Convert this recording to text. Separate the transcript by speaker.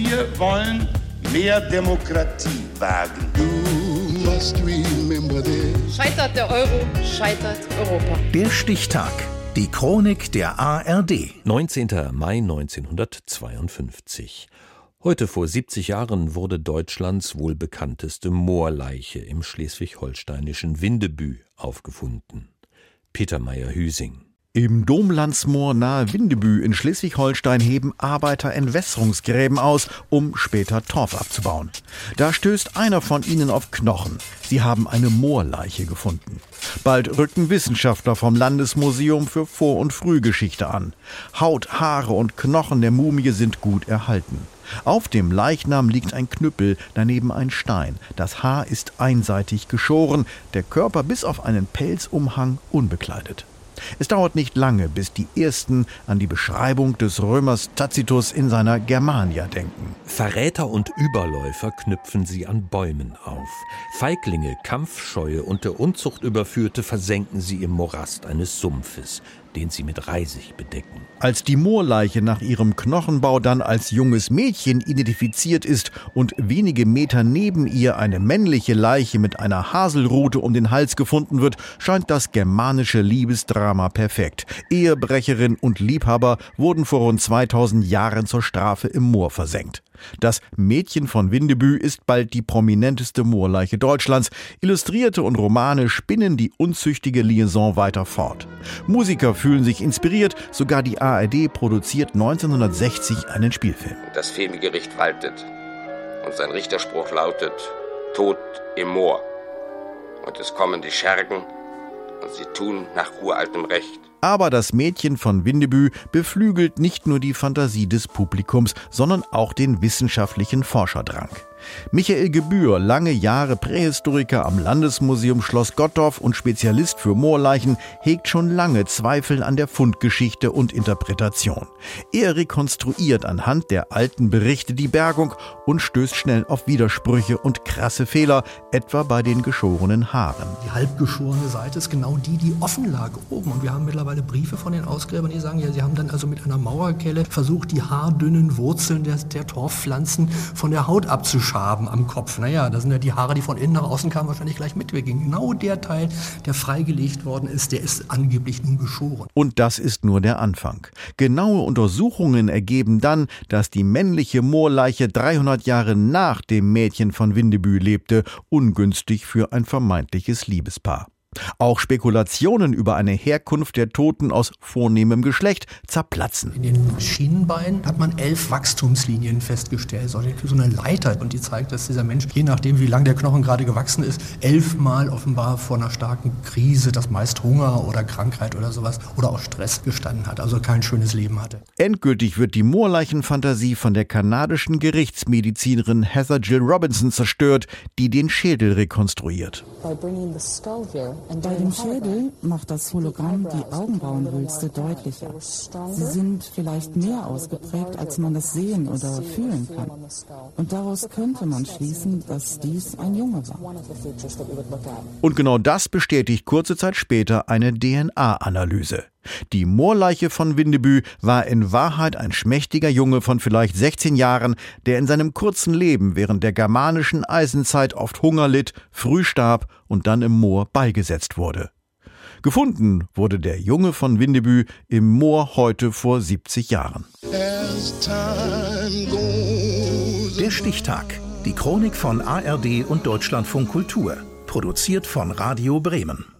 Speaker 1: Wir wollen mehr Demokratie wagen.
Speaker 2: Scheitert der Euro, scheitert Europa.
Speaker 3: Der Stichtag. Die Chronik der ARD.
Speaker 4: 19. Mai 1952. Heute vor 70 Jahren wurde Deutschlands wohl bekannteste Moorleiche im schleswig-holsteinischen Windebü aufgefunden. Peter Meyer-Hüsing.
Speaker 5: Im Domlandsmoor nahe Windebü in Schleswig-Holstein heben Arbeiter Entwässerungsgräben aus, um später Torf abzubauen. Da stößt einer von ihnen auf Knochen. Sie haben eine Moorleiche gefunden. Bald rücken Wissenschaftler vom Landesmuseum für Vor- und Frühgeschichte an. Haut, Haare und Knochen der Mumie sind gut erhalten. Auf dem Leichnam liegt ein Knüppel, daneben ein Stein. Das Haar ist einseitig geschoren, der Körper bis auf einen Pelzumhang unbekleidet. Es dauert nicht lange, bis die Ersten an die Beschreibung des Römers Tacitus in seiner Germania denken.
Speaker 4: Verräter und Überläufer knüpfen sie an Bäumen auf. Feiglinge, Kampfscheue und der Unzucht überführte versenken sie im Morast eines Sumpfes den sie mit Reisig bedecken.
Speaker 5: Als die Moorleiche nach ihrem Knochenbau dann als junges Mädchen identifiziert ist und wenige Meter neben ihr eine männliche Leiche mit einer Haselrute um den Hals gefunden wird, scheint das germanische Liebesdrama perfekt. Ehebrecherin und Liebhaber wurden vor rund 2000 Jahren zur Strafe im Moor versenkt. Das Mädchen von Windebü ist bald die prominenteste Moorleiche Deutschlands. Illustrierte und Romane spinnen die unzüchtige Liaison weiter fort. Musiker fühlen sich inspiriert, sogar die ARD produziert 1960 einen Spielfilm.
Speaker 6: Das Femigericht waltet und sein Richterspruch lautet Tod im Moor. Und es kommen die Schergen und sie tun nach uraltem Recht.
Speaker 5: Aber das Mädchen von Windebü beflügelt nicht nur die Fantasie des Publikums, sondern auch den wissenschaftlichen Forscherdrang. Michael Gebühr, lange Jahre Prähistoriker am Landesmuseum Schloss Gottorf und Spezialist für Moorleichen, hegt schon lange Zweifel an der Fundgeschichte und Interpretation. Er rekonstruiert anhand der alten Berichte die Bergung und stößt schnell auf Widersprüche und krasse Fehler, etwa bei den geschorenen Haaren.
Speaker 7: Die halbgeschorene Seite ist genau die, die offen lag oben. Und wir haben mittlerweile Briefe von den Ausgräbern, die sagen, ja, sie haben dann also mit einer Mauerkelle versucht, die haardünnen Wurzeln der, der Torfpflanzen von der Haut abzuschneiden. Schaben am Kopf. Naja, das sind ja die Haare, die von innen nach außen kamen, wahrscheinlich gleich mitweggen. Genau der Teil, der freigelegt worden ist, der ist angeblich nun geschoren.
Speaker 5: Und das ist nur der Anfang. Genaue Untersuchungen ergeben dann, dass die männliche Moorleiche 300 Jahre nach dem Mädchen von Windebü lebte, ungünstig für ein vermeintliches Liebespaar. Auch Spekulationen über eine Herkunft der Toten aus vornehmem Geschlecht zerplatzen.
Speaker 7: In den Schienenbeinen hat man elf Wachstumslinien festgestellt, so eine Leiter. Und die zeigt, dass dieser Mensch, je nachdem wie lang der Knochen gerade gewachsen ist, elfmal offenbar vor einer starken Krise, das meist Hunger oder Krankheit oder sowas oder auch Stress gestanden hat, also kein schönes Leben hatte.
Speaker 5: Endgültig wird die Moorleichenfantasie von der kanadischen Gerichtsmedizinerin Heather Jill Robinson zerstört, die den Schädel rekonstruiert.
Speaker 8: Bei dem Schädel macht das Hologramm die Augenbrauenwülste deutlicher. Sie sind vielleicht mehr ausgeprägt, als man das sehen oder fühlen kann. Und daraus könnte man schließen, dass dies ein Junge war.
Speaker 5: Und genau das bestätigt kurze Zeit später eine DNA-Analyse. Die Moorleiche von Windebü war in Wahrheit ein schmächtiger Junge von vielleicht 16 Jahren, der in seinem kurzen Leben während der germanischen Eisenzeit oft Hunger litt, früh starb und dann im Moor beigesetzt wurde. Gefunden wurde der Junge von Windebü im Moor heute vor 70 Jahren.
Speaker 3: Der Stichtag. Die Chronik von ARD und Deutschlandfunk Kultur. Produziert von Radio Bremen.